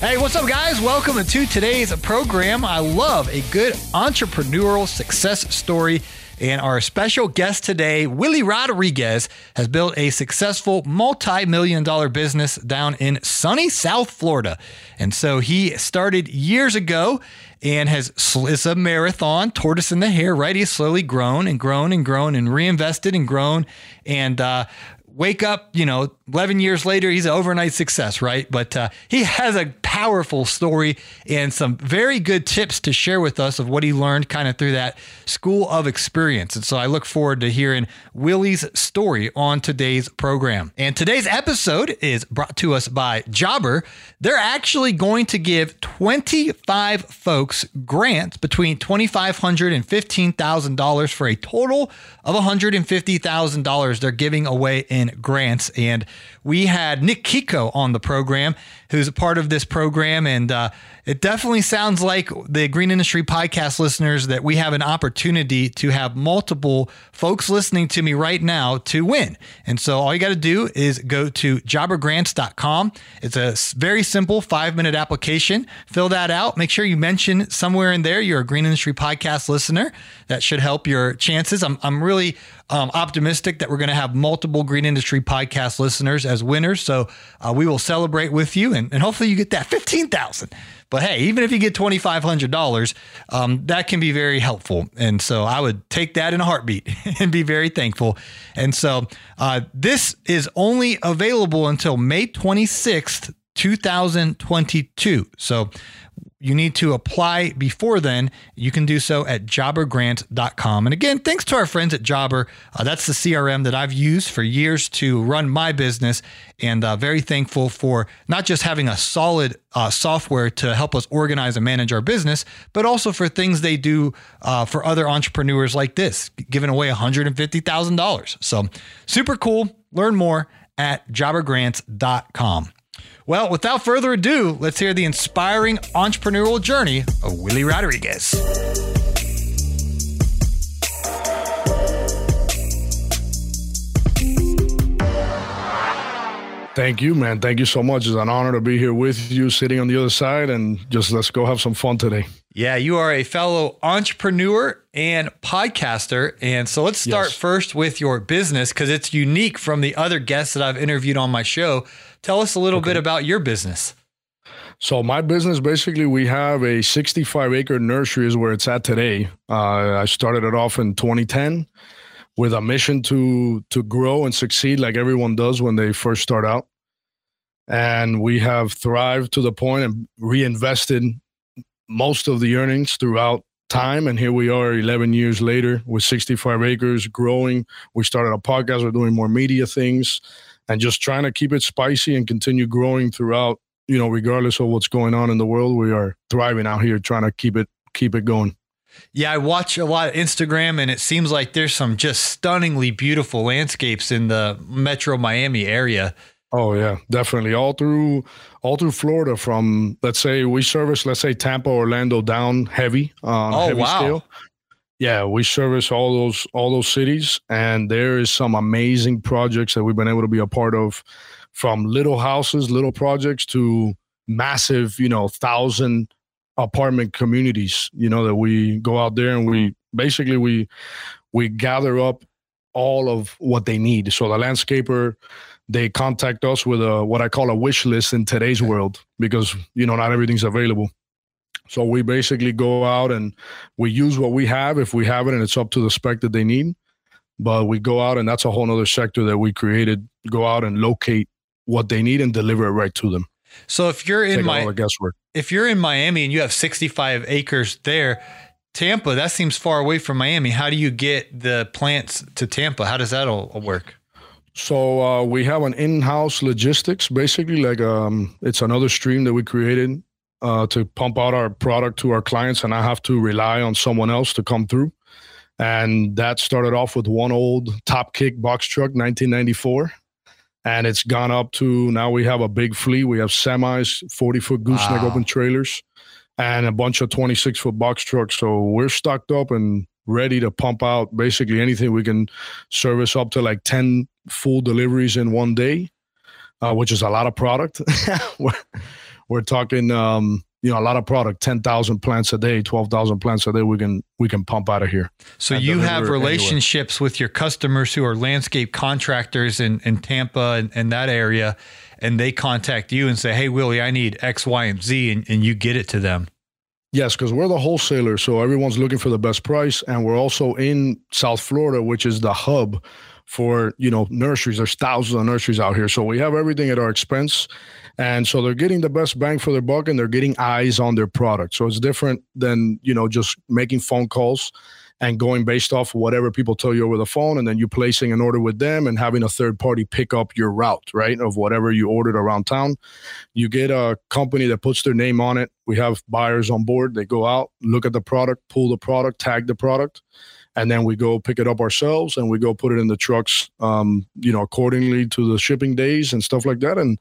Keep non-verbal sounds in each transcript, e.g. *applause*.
Hey, what's up, guys? Welcome to today's program. I love a good entrepreneurial success story. And our special guest today, Willie Rodriguez, has built a successful multi million dollar business down in sunny South Florida. And so he started years ago and has it's a marathon, tortoise in the hare right? He's slowly grown and grown and grown and reinvested and grown. And uh, wake up, you know, 11 years later, he's an overnight success, right? But uh, he has a powerful story and some very good tips to share with us of what he learned kind of through that school of experience. And so I look forward to hearing Willie's story on today's program. And today's episode is brought to us by Jobber. They're actually going to give 25 folks grants between $2,500 and $15,000 for a total of $150,000 they're giving away in grants. And we had Nick Kiko on the program, who's a part of this program. And uh, it definitely sounds like the Green Industry podcast listeners that we have an opportunity to have multiple folks listening to me right now to win. And so all you got to do is go to jobbergrants.com. It's a very simple five minute application. Fill that out. Make sure you mention somewhere in there you're a Green Industry podcast listener. That should help your chances. I'm, I'm really um, optimistic that we're going to have multiple Green Industry podcast listeners as winners. So uh, we will celebrate with you and, and hopefully you get that 15,000. But hey, even if you get twenty five hundred dollars, um, that can be very helpful. And so I would take that in a heartbeat *laughs* and be very thankful. And so uh, this is only available until May twenty sixth, two thousand twenty two. So you need to apply before then. You can do so at jobbergrant.com. And again, thanks to our friends at Jobber. Uh, that's the CRM that I've used for years to run my business. And uh, very thankful for not just having a solid uh, software to help us organize and manage our business, but also for things they do uh, for other entrepreneurs like this, giving away $150,000. So super cool. Learn more at jobbergrants.com. Well, without further ado, let's hear the inspiring entrepreneurial journey of Willie Rodriguez. Thank you, man. Thank you so much. It's an honor to be here with you, sitting on the other side, and just let's go have some fun today. Yeah, you are a fellow entrepreneur and podcaster. And so let's start yes. first with your business because it's unique from the other guests that I've interviewed on my show. Tell us a little okay. bit about your business. So my business, basically, we have a 65 acre nursery is where it's at today. Uh, I started it off in 2010 with a mission to to grow and succeed like everyone does when they first start out. And we have thrived to the point and reinvested most of the earnings throughout time. And here we are 11 years later with 65 acres growing. We started a podcast, we're doing more media things and just trying to keep it spicy and continue growing throughout, you know, regardless of what's going on in the world. We are thriving out here trying to keep it keep it going. Yeah, I watch a lot of Instagram and it seems like there's some just stunningly beautiful landscapes in the Metro Miami area. Oh yeah, definitely. All through all through Florida from let's say we service let's say Tampa, Orlando down heavy on oh, heavy wow. scale. Yeah, we service all those all those cities and there is some amazing projects that we've been able to be a part of from little houses, little projects to massive, you know, thousand apartment communities, you know, that we go out there and we basically we we gather up all of what they need. So the landscaper they contact us with a what I call a wish list in today's world because you know not everything's available. So we basically go out and we use what we have if we have it and it's up to the spec that they need. But we go out and that's a whole other sector that we created. Go out and locate what they need and deliver it right to them. So if you're in my guesswork, if you're in Miami and you have 65 acres there, Tampa, that seems far away from Miami. How do you get the plants to Tampa? How does that all work? So uh, we have an in-house logistics, basically like um, it's another stream that we created uh, to pump out our product to our clients, and I have to rely on someone else to come through. And that started off with one old TopKick box truck, 1994. And it's gone up to now we have a big fleet. We have semis, 40 foot gooseneck wow. open trailers, and a bunch of 26 foot box trucks. So we're stocked up and ready to pump out basically anything we can service up to like 10 full deliveries in one day, uh, which is a lot of product. *laughs* we're, we're talking um, you know a lot of product 10,000 plants a day 12,000 plants a day we can we can pump out of here so you have relationships anywhere. with your customers who are landscape contractors in, in Tampa and, and, that area and they contact you and say hey Willie I need X Y and Z and, and you get it to them Yes, because we're the wholesaler, so everyone's looking for the best price, and we're also in South Florida, which is the hub for you know nurseries. There's thousands of nurseries out here, so we have everything at our expense, and so they're getting the best bang for their buck and they're getting eyes on their product. So it's different than, you know, just making phone calls and going based off whatever people tell you over the phone and then you placing an order with them and having a third party pick up your route, right? Of whatever you ordered around town. You get a company that puts their name on it. We have buyers on board. They go out, look at the product, pull the product, tag the product and then we go pick it up ourselves and we go put it in the trucks um, you know accordingly to the shipping days and stuff like that and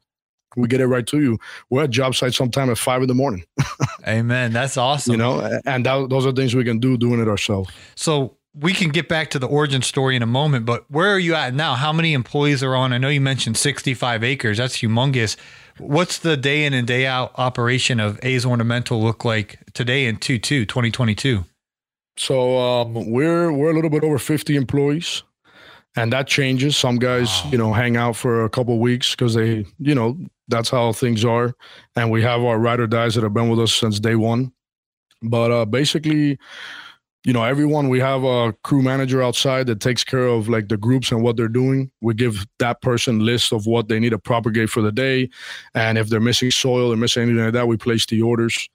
we get it right to you. We're at job site sometime at five in the morning. *laughs* Amen. That's awesome. You know, and that, those are things we can do doing it ourselves. So we can get back to the origin story in a moment, but where are you at now? How many employees are on? I know you mentioned 65 acres. That's humongous. What's the day in and day out operation of A's Ornamental look like today in 22, 2022? So um, we're we're a little bit over 50 employees and that changes. Some guys, wow. you know, hang out for a couple weeks because they, you know, that's how things are. And we have our rider dies that have been with us since day one. But uh, basically, you know, everyone, we have a crew manager outside that takes care of like the groups and what they're doing. We give that person list of what they need to propagate for the day. And if they're missing soil or missing anything like that, we place the orders.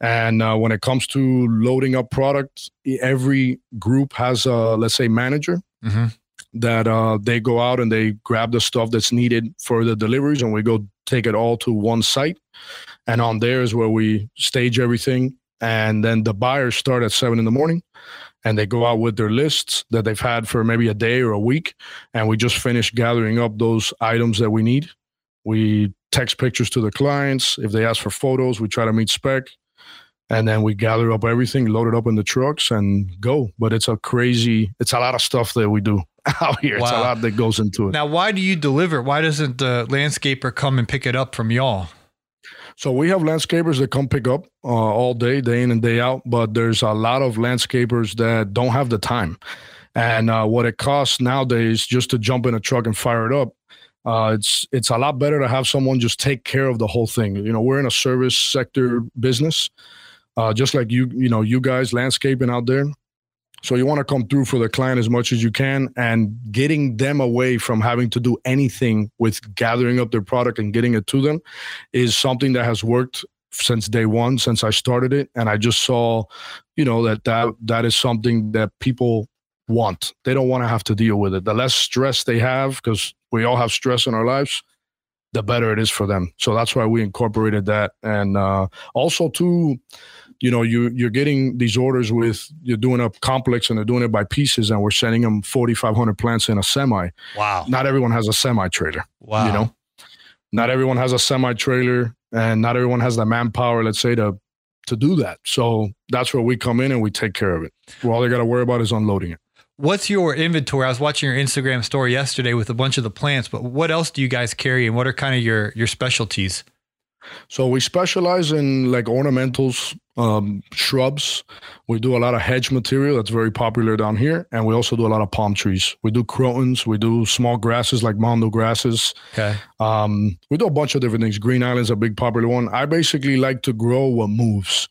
And uh, when it comes to loading up product, every group has a, let's say, manager. Mm-hmm that uh, they go out and they grab the stuff that's needed for the deliveries and we go take it all to one site. And on there is where we stage everything. And then the buyers start at seven in the morning and they go out with their lists that they've had for maybe a day or a week. And we just finish gathering up those items that we need. We text pictures to the clients. If they ask for photos we try to meet spec. And then we gather up everything load it up in the trucks and go. But it's a crazy it's a lot of stuff that we do *laughs* out here. Wow. It's a lot that goes into it. Now, why do you deliver? Why doesn't the landscaper come and pick it up from y'all? So we have landscapers that come pick up uh, all day, day in and day out. But there's a lot of landscapers that don't have the time, and uh, what it costs nowadays just to jump in a truck and fire it up. Uh, it's it's a lot better to have someone just take care of the whole thing. You know, we're in a service sector business, uh, just like you you know you guys landscaping out there. So you want to come through for the client as much as you can and getting them away from having to do anything with gathering up their product and getting it to them is something that has worked since day one since I started it and I just saw you know that that that is something that people want. They don't want to have to deal with it. The less stress they have because we all have stress in our lives, the better it is for them. So that's why we incorporated that and uh also too you know you you're getting these orders with you're doing a complex and they're doing it by pieces and we're sending them 4500 plants in a semi. Wow. Not everyone has a semi trailer wow. you know? Not everyone has a semi trailer and not everyone has the manpower let's say to to do that. So that's where we come in and we take care of it. Well, all they got to worry about is unloading it. What's your inventory? I was watching your Instagram story yesterday with a bunch of the plants, but what else do you guys carry and what are kind of your your specialties? So we specialize in like ornamentals, um, shrubs. We do a lot of hedge material that's very popular down here, and we also do a lot of palm trees. We do crotons. We do small grasses like mondo grasses. Okay. Um, we do a bunch of different things. Green Island's a big popular one. I basically like to grow what moves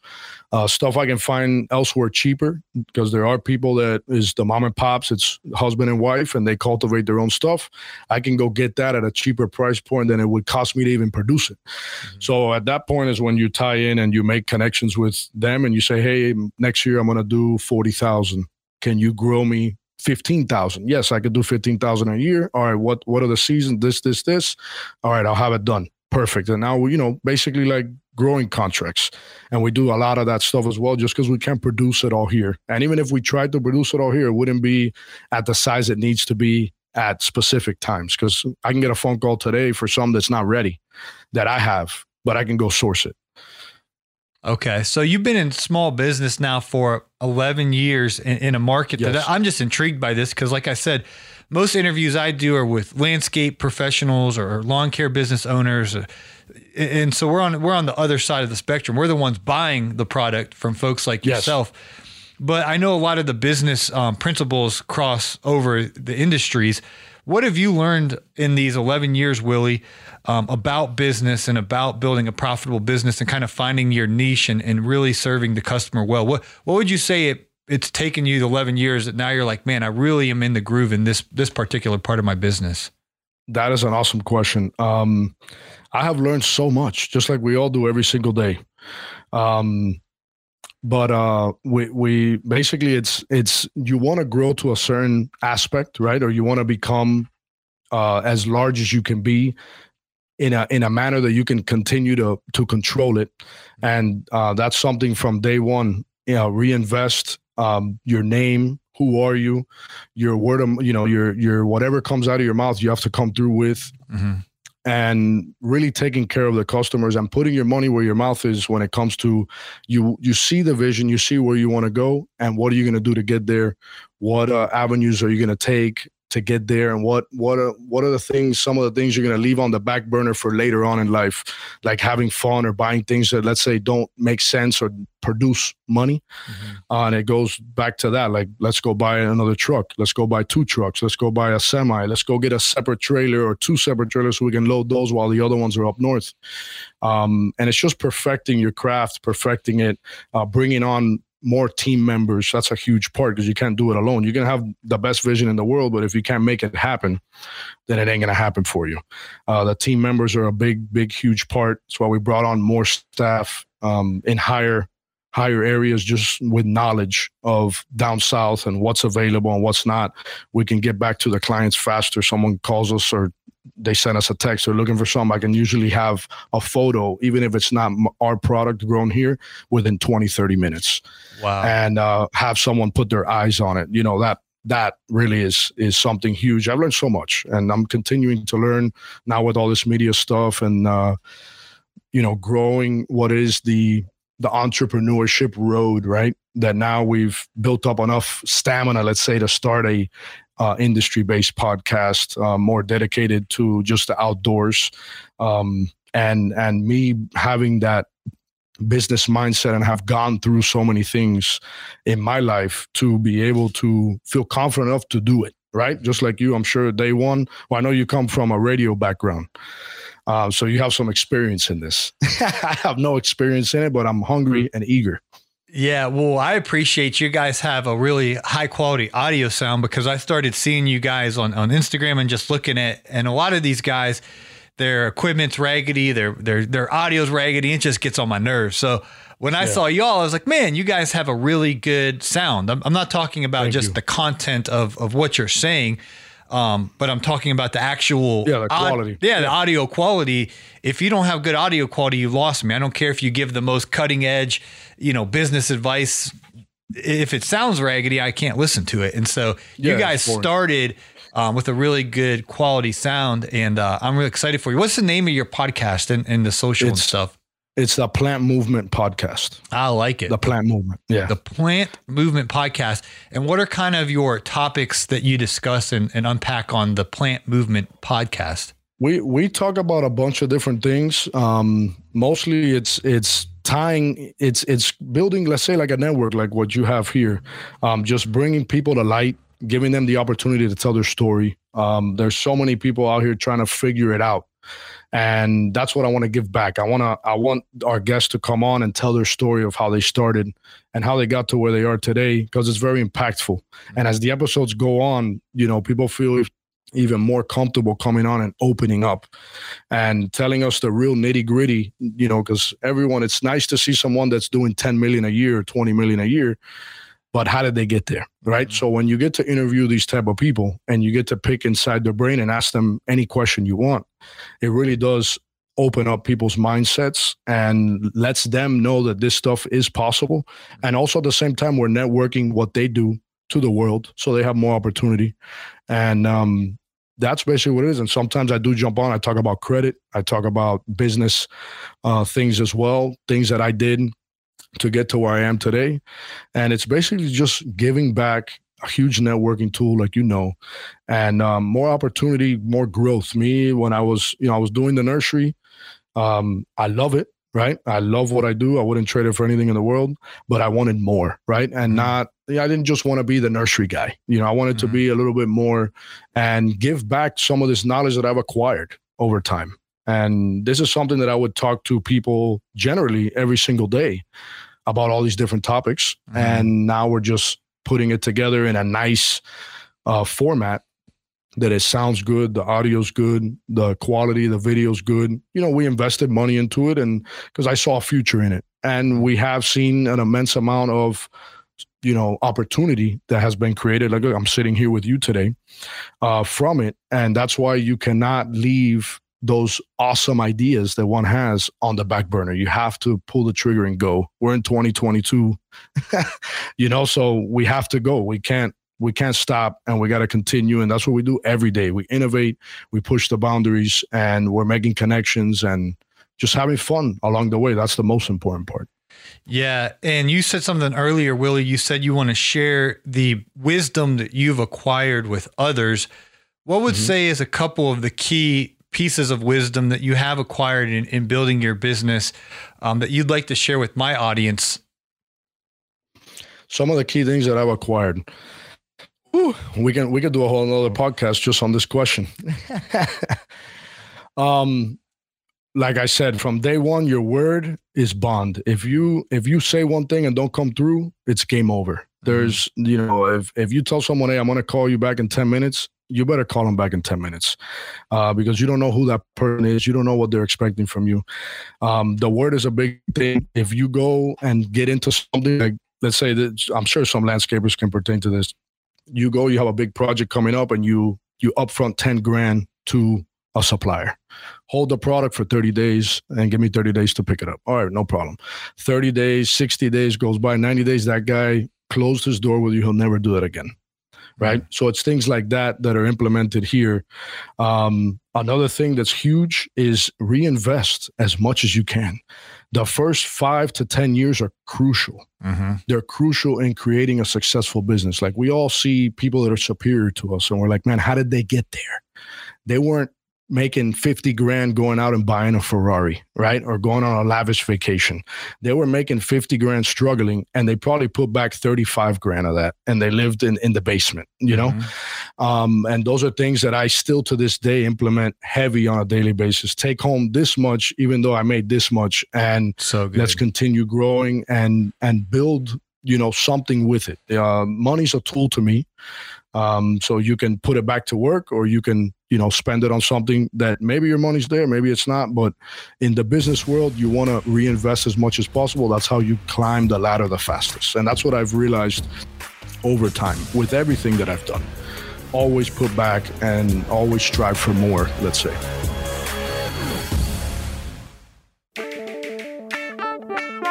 uh, stuff I can find elsewhere cheaper because there are people that is the mom and pops, it's husband and wife, and they cultivate their own stuff. I can go get that at a cheaper price point than it would cost me to even produce it. Mm-hmm. So at that point is when you tie in and you make connections with them and you say, hey, next year I'm going to do 40,000. Can you grow me 15,000. Yes, I could do 15,000 a year. All right, what what are the seasons? This, this, this. All right, I'll have it done. Perfect. And now, you know, basically like growing contracts. And we do a lot of that stuff as well, just because we can't produce it all here. And even if we tried to produce it all here, it wouldn't be at the size it needs to be at specific times. Because I can get a phone call today for some that's not ready that I have, but I can go source it. Okay. So you've been in small business now for 11 years in, in a market yes. that I'm just intrigued by this because, like I said, most interviews I do are with landscape professionals or lawn care business owners. And so we're on we're on the other side of the spectrum. We're the ones buying the product from folks like yes. yourself. But I know a lot of the business um, principles cross over the industries. What have you learned in these 11 years, Willie, um, about business and about building a profitable business and kind of finding your niche and, and really serving the customer well? What what would you say it, it's taken you 11 years that now you're like, man, I really am in the groove in this this particular part of my business? That is an awesome question. Um, I have learned so much, just like we all do every single day. Um, but uh, we we basically it's it's you want to grow to a certain aspect, right? Or you want to become uh, as large as you can be in a in a manner that you can continue to to control it, and uh, that's something from day one. You know, reinvest um, your name. Who are you? Your word, of, you know, your your whatever comes out of your mouth, you have to come through with. Mm-hmm and really taking care of the customers and putting your money where your mouth is when it comes to you you see the vision you see where you want to go and what are you going to do to get there? What uh, avenues are you going to take to get there and what what are what are the things some of the things you're going to leave on the back burner for later on in life like having fun or buying things that let's say don't make sense or produce money? Mm-hmm. uh, and it goes back to that like let's go buy another truck. Let's go buy two trucks. Let's go buy a semi. Let's go get a separate trailer or two separate trailers so we can load those while the other ones are up north. Um, and it's just perfecting your craft perfecting it uh, bringing on more team members. That's a huge part because you can't do it alone. You can have the best vision in the world, but if you can't make it happen, then it ain't to happen for you. Uh, the team members are a big, big, huge part. That's why we brought on more staff um, in higher higher areas just with knowledge of down south and what's available and what's not. We can get back to the clients faster. Someone calls us or they send us a text. They're looking for something. I can usually have a photo even if it's not our product grown here within 20 30 minutes. Wow. And uh, have someone put their eyes on it. You know that that really is is something huge. I've learned so much and i'm continuing to learn now with all this media stuff and uh, you know growing what is the the entrepreneurship road right? That now we've built up enough stamina let's say to start a uh, industry based podcast, uh, more dedicated to just the outdoors. Um, and and me having that business mindset and have gone through so many things in my life to be able to feel confident enough to do it right? Just like you i'm sure day one well i know you come from a radio background uh, so you have some experience in this *laughs* i have no experience in it but i'm hungry and eager yeah, well, I appreciate you guys have a really high quality audio sound because I started seeing you guys on, on Instagram and just looking at and a lot of these guys, their equipment's raggedy, their their their audio's raggedy, it just gets on my nerves. So when I yeah. saw y'all, I was like, man, you guys have a really good sound. I'm, I'm not talking about Thank just you. the content of of what you're saying. Um, but I'm talking about the actual yeah, the quality. yeah, the audio quality. If you don't have good audio quality, you lost me. I don't care if you give the most cutting edge, you know, business advice. If it sounds raggedy, I can't listen to it. And so yeah, you guys started um, with a really good quality sound, and uh, I'm really excited for you. What's the name of your podcast and, and the social it's, and stuff? It's the Plant Movement Podcast. I like it. The Plant Movement. Yeah. The Plant Movement Podcast. And what are kind of your topics that you discuss and, and unpack on the Plant Movement Podcast? We we talk about a bunch of different things. Um, mostly it's it's tying it's it's building let's say like a network like what you have here um, just bringing people to light giving them the opportunity to tell their story um, there's so many people out here trying to figure it out and that's what I want to give back. I want to I want our guests to come on and tell their story of how they started and how they got to where they are today because it's very impactful. And as the episodes go on, you know, people feel even more comfortable coming on and opening up and telling us the real nitty gritty, you know, because everyone, it's nice to see someone that's doing 10 million a year, 20 million a year. but how did they get there right mm-hmm. so when you get to interview these type of people and you get to pick inside their brain and ask them any question you want it really does open up people's mindsets and lets them know that this stuff is possible. And also at the same time we're networking what they do to the world so they have more opportunity. And um, that's basically what it is. And sometimes i do jump on i talk about credit i talk about business uh, things as well things that i did to get to where I am today. And it's basically just giving back a huge networking tool, like you know, and um, more opportunity, more growth. Me, when I was, you know, I was doing the nursery, um, I love it, right? I love what I do. I wouldn't trade it for anything in the world, but I wanted more, right? And mm-hmm. not, I didn't just want to be the nursery guy. You know, I wanted mm-hmm. to be a little bit more and give back some of this knowledge that I've acquired over time. And this is something that I would talk to people generally every single day about all these different topics. Mm-hmm. And now we're just putting it together in a nice uh, format that it sounds good, the audio's good, the quality, the video's good. You know, we invested money into it and because I saw a future in it. And we have seen an immense amount of you know opportunity that has been created like i'm sitting here with you today uh, from it and that's why you cannot leave those awesome ideas that one has on the back burner. You have to pull the trigger and go. We're in 2022, *laughs* you know, so we have to go. We can't we can't stop and we got to continue and that's what we do every day. We innovate, we push the boundaries and we're making connections and just having fun along the way. That's the most important part. Yeah, and you said something earlier, Willie. You said you want to share the wisdom that you've acquired with others. What would mm-hmm. say is a couple of the key pieces of wisdom that you have acquired in, in building your business um, that you'd like to share with my audience? Some of the key things that I've acquired. Whew, we can we could do a whole another podcast just on this question. *laughs* um, like I said, from day one, your word is bond. If you if you say one thing and don't come through, it's game over. Mm-hmm. There's you know if if you tell someone, hey, I'm gonna call you back in ten minutes, you better call them back in 10 minutes uh, because you don't know who that person is. You don't know what they're expecting from you. Um, the word is a big thing. If you go and get into something like, let's say that I'm sure some landscapers can pertain to this. You go, you have a big project coming up and you, you upfront 10 grand to a supplier. Hold the product for 30 days and give me 30 days to pick it up. All right, no problem. 30 days, 60 days goes by, 90 days, that guy closed his door with you. He'll never do that again right? So it's things like that that are implemented here. Um, another thing that's huge is reinvest as much as you can. The first five to 10 years are crucial. Mm-hmm. They're crucial in creating a successful business. Like we all see people that are superior to us, and we're like, man, how did they get there? They weren't making 50 grand going out and buying a Ferrari, right? Or going on a lavish vacation. They were making 50 grand struggling and they probably put back 35 grand of that and they lived in, in the basement, you know? Mm-hmm. Um, and those are things that I still to this day implement heavy on a daily basis. Take home this much, even though I made this much. And so let's continue growing and, and build, you know, something with it. Uh, money's a tool to me. Um, so you can put it back to work or you can, you know, spend it on something that maybe your money's there, maybe it's not. But in the business world, you want to reinvest as much as possible. That's how you climb the ladder the fastest. And that's what I've realized over time with everything that I've done. Always put back and always strive for more, let's say.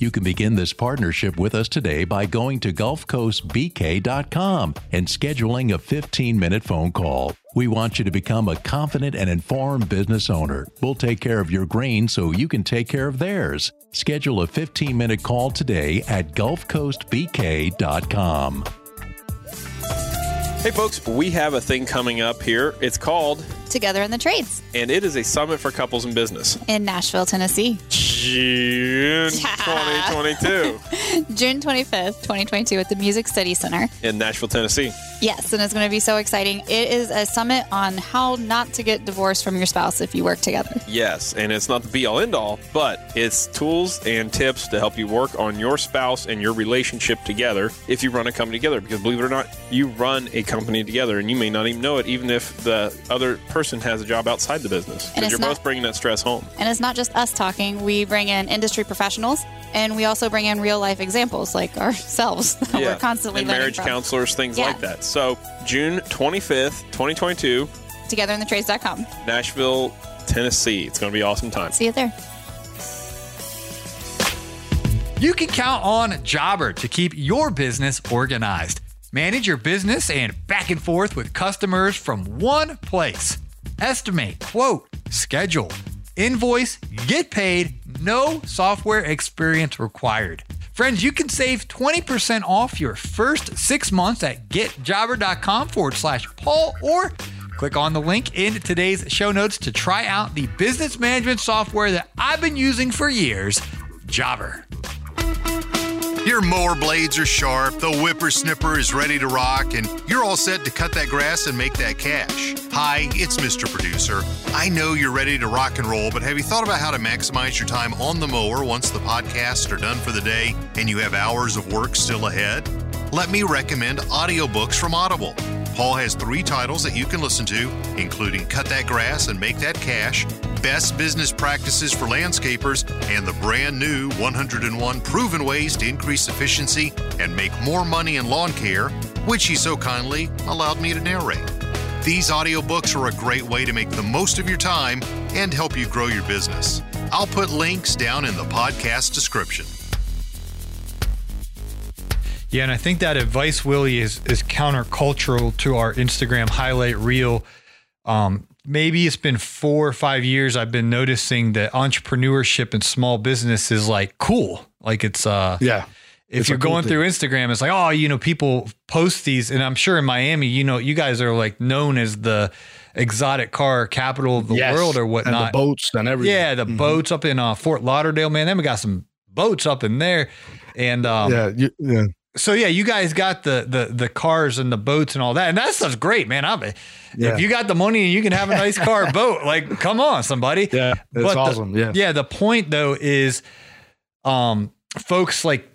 You can begin this partnership with us today by going to GulfCoastBK.com and scheduling a 15 minute phone call. We want you to become a confident and informed business owner. We'll take care of your grain so you can take care of theirs. Schedule a 15 minute call today at GulfCoastBK.com. Hey, folks, we have a thing coming up here. It's called Together in the Trades, and it is a summit for couples in business in Nashville, Tennessee. June *laughs* 2022 June 25th, 2022, at the Music City Center. in Nashville, Tennessee. Yes, and it's going to be so exciting. It is a summit on how not to get divorced from your spouse if you work together. Yes, and it's not the be all end all, but it's tools and tips to help you work on your spouse and your relationship together if you run a company together. Because believe it or not, you run a company together and you may not even know it, even if the other person has a job outside the business. And Because you're not- both bringing that stress home. And it's not just us talking, we bring in industry professionals and we also bring in real life examples like *laughs* ourselves that we're constantly and marriage from. counselors, things Yeah. like that. So June 25th, 2022, Togetherinthetrades.com. Nashville, Tennessee. It's going to be awesome time. See you there. You can count on Jobber to keep your business organized. Manage your business and back and forth with customers from one place. Estimate, quote, schedule, invoice, get paid, no software experience required. Friends, you can save 20% off your first six months at getjobber.com forward slash Paul or click on the link in today's show notes to try out the business management software that I've been using for years, Jobber. Your mower blades are sharp, the whippersnipper is ready to rock, and you're all set to cut that grass and make that cash. Hi, it's Mr. Producer. I know you're ready to rock and roll, but have you thought about how to maximize your time on the mower once the podcasts are done for the day and you have hours of work still ahead? Let me recommend audiobooks from Audible. Paul has three titles that you can listen to, including Cut That Grass and Make That Cash, Best Business Practices for Landscapers, and the brand new 101 Proven Ways to Increase Efficiency and Make More Money in Lawn Care, which he so kindly allowed me to narrate. These audiobooks are a great way to make the most of your time and help you grow your business. I'll put links down in the podcast description. Yeah, and I think that advice, Willie, is is countercultural to our Instagram highlight reel. Um, maybe it's been four or five years I've been noticing that entrepreneurship and small business is like cool. Like it's uh Yeah. if It's you're cool going thing. through Instagram, it's like, oh, you know, people post these, and I'm sure in Miami, you know, you guys are like known as the exotic car capital of the Yes. world or And whatnot. the boats and everything. Yeah, the boats up in uh, Fort Lauderdale, man. Then we got some boats up in there, and um, yeah. You, yeah. So yeah, you guys got the the the cars and the boats and all that, and that stuff's great, man. I'm, Yeah. If you got the money and you can have a nice car *laughs* boat, like come on, somebody. Yeah. It's But the- awesome. yeah. Yeah. The point though is, um, folks like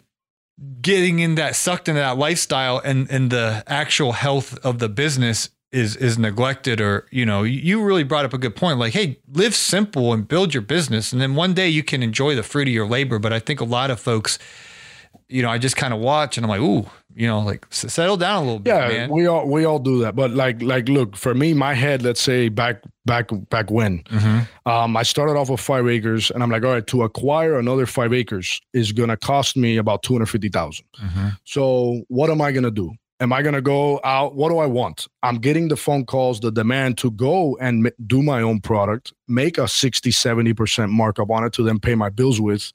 getting in that sucked into that lifestyle, and and the actual health of the business is is neglected, or you know, you really brought up a good point. Like, hey, live simple and build your business, and then one day you can enjoy the fruit of your labor. But I think a lot of folks you know, I just kind of watch and I'm like, ooh, you know, like settle down a little bit, Yeah, man. we all we all do that. But like like look, for me, my head, let's say back back back when, Mhm. um, I started off with five acres, and I'm like, all right, to acquire another five acres is gonna cost me about two hundred fifty thousand. Mhm. So what am I gonna do? Am I gonna go out? What do I want? I'm getting the phone calls, the demand to go and do my own product, make a 60, 70% markup on it to then pay my bills with.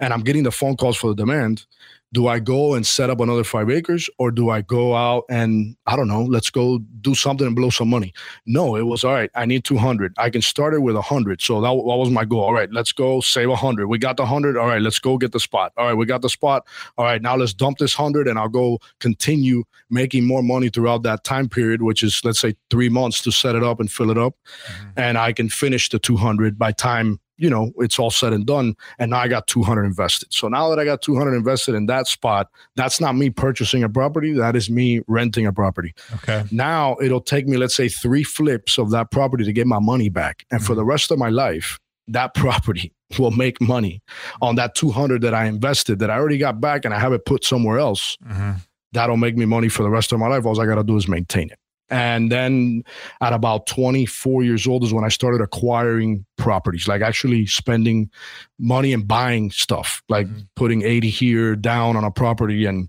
And I'm getting the phone calls for the demand. Do I go and set up another five acres or do I go out and I don't know, let's go do something and blow some money? No, it was all right. I need 200. I can start it with 100. So that, that was my goal. All right, let's go save 100. We got the 100. All right, let's go get the spot. All right, we got the spot. All right, now let's dump this 100 and I'll go continue making more money throughout that time period, which is, let's say, three months to set it up and fill it up. Mm-hmm. And I can finish the 200 by time, you know, it's all said and done. And now I got 200 invested. So now that I got 200 invested in that spot, that's not me purchasing a property. That is me renting a property. Okay. Now it'll take me, let's say, three flips of that property to get my money back. And for the rest of my life, that *laughs* property will make money on that 200 that I invested that I already got back and I have it put somewhere else. Mhm. That'll make me money for the rest of my life. All I got to do is maintain it. And then at about 24 years old is when I started acquiring properties, like actually spending money and buying stuff, like Mhm. putting 80 here down on a property and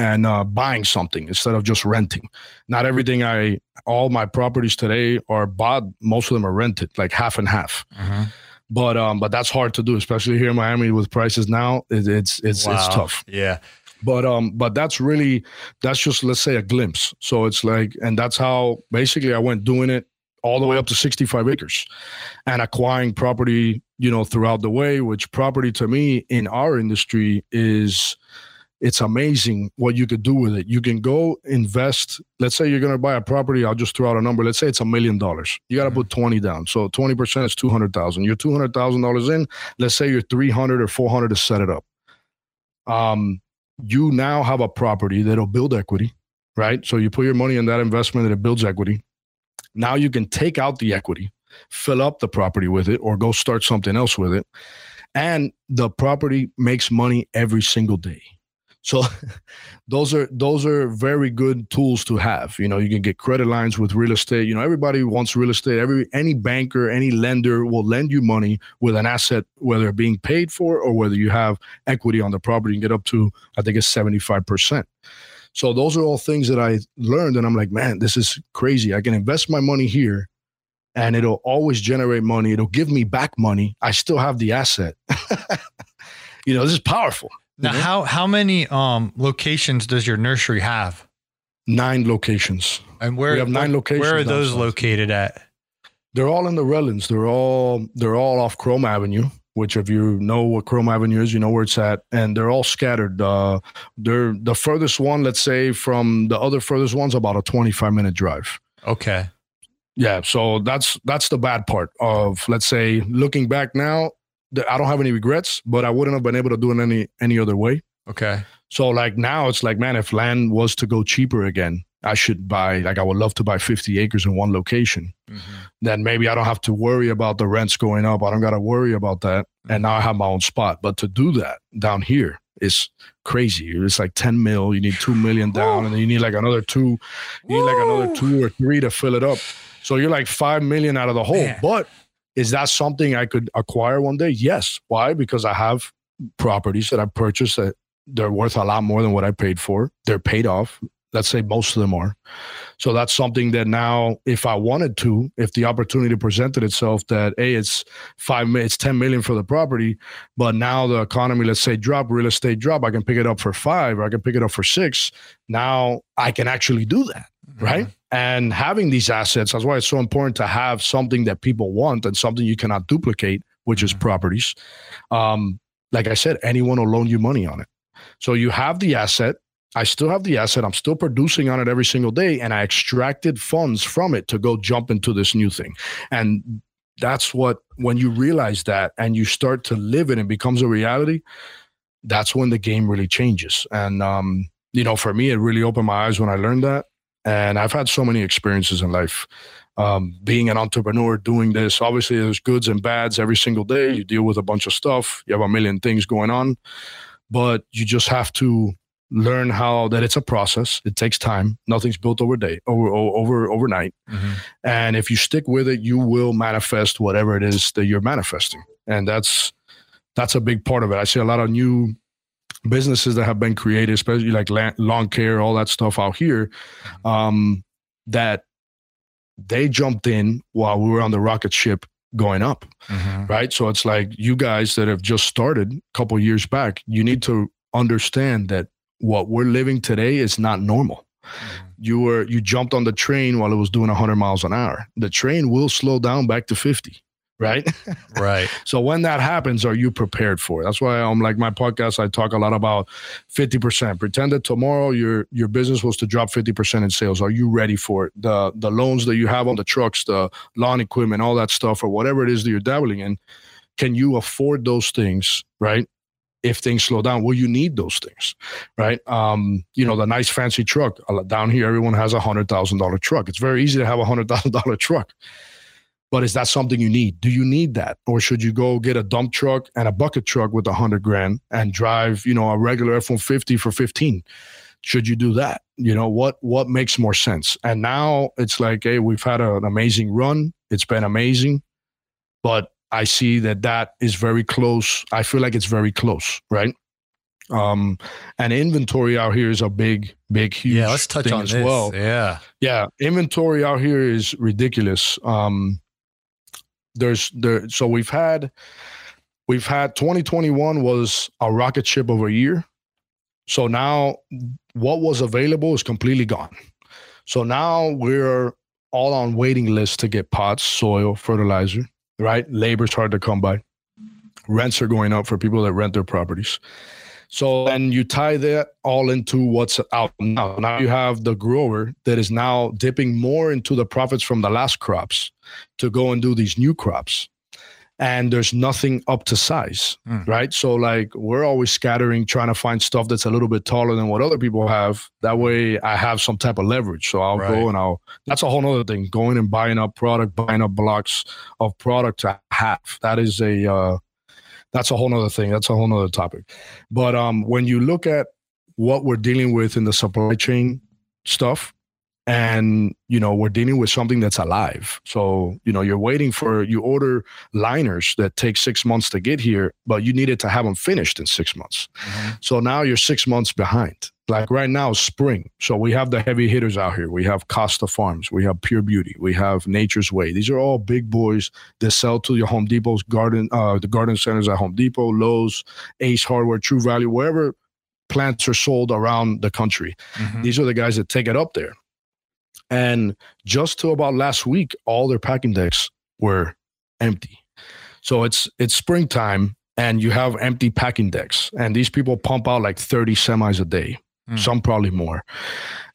and uh, buying something instead of just renting. Not everything I all my properties today are bought. Most of them are rented, like half and half. Mhm. But um, but that's hard to do, especially here in Miami with prices now. It, it's it's it's tough. Yeah. But um, but that's really that's just let's say a glimpse. So it's like, and that's how basically I went doing it all the way up to 65 acres and acquiring property you know throughout the way which property to me in our industry is it's amazing what you could do with it. You can go invest let's say you're going to buy a property i'll just throw out a number let's say it's a million dollars. You got to put 20 down. So 20% is 200000 you're $200000 in let's say you're 300 or 400 to set it up. Um, you now have a property that'll build equity right so you put your money in that investment and it builds equity now you can take out the equity, fill up the property with it, or go start something else with it. And the property makes money every single day. So *laughs* those are those are very good tools to have. You know, you can get credit lines with real estate. You know, everybody wants real estate. Every any banker, any lender will lend you money with an asset, whether being paid for or whether you have equity on the property. Can get up to I think it's seventy five percent. So those are all things that I learned, and I'm like, man, this is crazy. I can invest my money here, and it'll always generate money. It'll give me back money. I still have the asset. *laughs* you know, this is powerful. Now, know? how how many um locations does your nursery have? Nine locations. And where we have nine locations. Where are those located at? They're all in the Redlands. They're all they're all off Krome Avenue which if you know what Krome Avenue is, you know where it's at, and they're all scattered. Uh, they're the furthest one, let's say, from the other furthest one's about a 25 minute drive. Okay. Yeah, so that's that's the bad part of let's say looking back now, I don't have any regrets, but I wouldn't have been able to do it any any other way. Okay. So like now it's like man, if land was to go cheaper again, I should buy like I would love to buy 50 acres in one location. Mm-hmm. Then maybe I don't have to worry about the rents going up. I don't got to worry about that. Mm-hmm. And now I have my own spot. But to do that down here is crazy. It's like 10 mil. You need 2 million down and then you need like another 2 you need like another 2 or 3 to fill it up. So you're like 5 million out of the hole. Man. But is that something I could acquire one day? Yes. Why? Because I have properties that I purchased that they're worth a lot more than what I paid for. They're paid off let's say most of them are. So that's something that now, if I wanted to, if the opportunity presented itself that, hey, it's five, it's 10 million for the property, but now the economy, let's say drop, real estate drop, I can pick it up for five or I can pick it up for six. Now I can actually do that. Mm-hmm. Right. And having these assets, that's why it's so important to have something that people want and something you cannot duplicate, which mm-hmm. is properties. Um, like I said, anyone will loan you money on it. So you have the asset, I still have the asset. I'm still producing on it every single day. And I extracted funds from it to go jump into this new thing. And that's what, when you realize that and you start to live it and becomes a reality, that's when the game really changes. And, um, you know, for me, it really opened my eyes when I learned that. And I've had so many experiences in life. Um, being an entrepreneur, doing this, obviously, there's goods and bads every single day. You deal with a bunch of stuff, you have a million things going on, but you just have to learn how that it's a process. It takes time. Nothing's built over day over over overnight. Mm-hmm. and if you stick with it you will manifest whatever it is that you're manifesting. And that's that's a big part of it. I see a lot of new businesses that have been created especially like lawn care all that stuff out here mm-hmm. um, that they jumped in while we were on the rocket ship going up mm-hmm. right so it's like you guys that have just started a couple years back you need to understand that what we're living today is not normal. Mm-hmm. You were you jumped on the train while it was doing 100 miles an hour. The train will slow down back to 50, right? *laughs* Right. so when that happens, are you prepared for it? That's why I'm like my podcast. I talk a lot about 50%. Pretend that tomorrow your your business was to drop 50% in sales. Are you ready for it? The the loans that you have on the trucks, the lawn equipment, all that stuff, or whatever it is that you're dabbling in, can you afford those things? Right if things slow down will you need those things right um you know the nice fancy truck down here everyone has a hundred thousand dollar truck it's very easy to have a hundred thousand dollar truck but is that something you need do you need that or should you go get a dump truck and a bucket truck with a hundred grand and drive you know a regular f-150 for 15 should you do that you know what what makes more sense and now it's like hey we've had an amazing run it's been amazing but I see that that is very close. I feel like it's very close, right? Um, and inventory out here is a big, big, huge. Yeah, let's touch on as this. well. Yeah, yeah, inventory out here is ridiculous. Um, there's there, so we've had, we've had 2021 was a rocket ship of a year. So now, what was available is completely gone. So now we're all on waiting lists to get pots, soil, fertilizer, right? Labor's hard to come by. Rents are going up for people that rent their properties. So then you tie that all into what's out now. Now you have the grower that is now dipping more into the profits from the last crops to go and do these new crops and there's nothing up to size, mm. right? So like we're always scattering, trying to find stuff that's a little bit taller than what other people have. That way, I have some type of leverage. So I'll right. go and I'll. That's a whole other thing. Going and buying up product, buying up blocks of product to have. That is a. Uh, that's a whole other thing. That's a whole other topic. But um, when you look at what we're dealing with in the supply chain stuff, and you know we're dealing with something that's alive. So you know you're waiting for you order liners that take six months to get here but you needed to have them finished in six months. Mm-hmm. so now you're six months behind. Like right now spring. So we have the heavy hitters out here. We have costa farms. We have pure beauty. We have nature's way. These are all big boys that sell to your home depot's garden uh, the garden centers at home depot lowes ace hardware true value wherever plants are sold around the country. Mm-hmm. these are the guys that take it up there and just to about last week, all their packing decks were empty. So it's it's springtime and you have empty packing decks. And these people pump out like 30 semis a day, mm. some probably more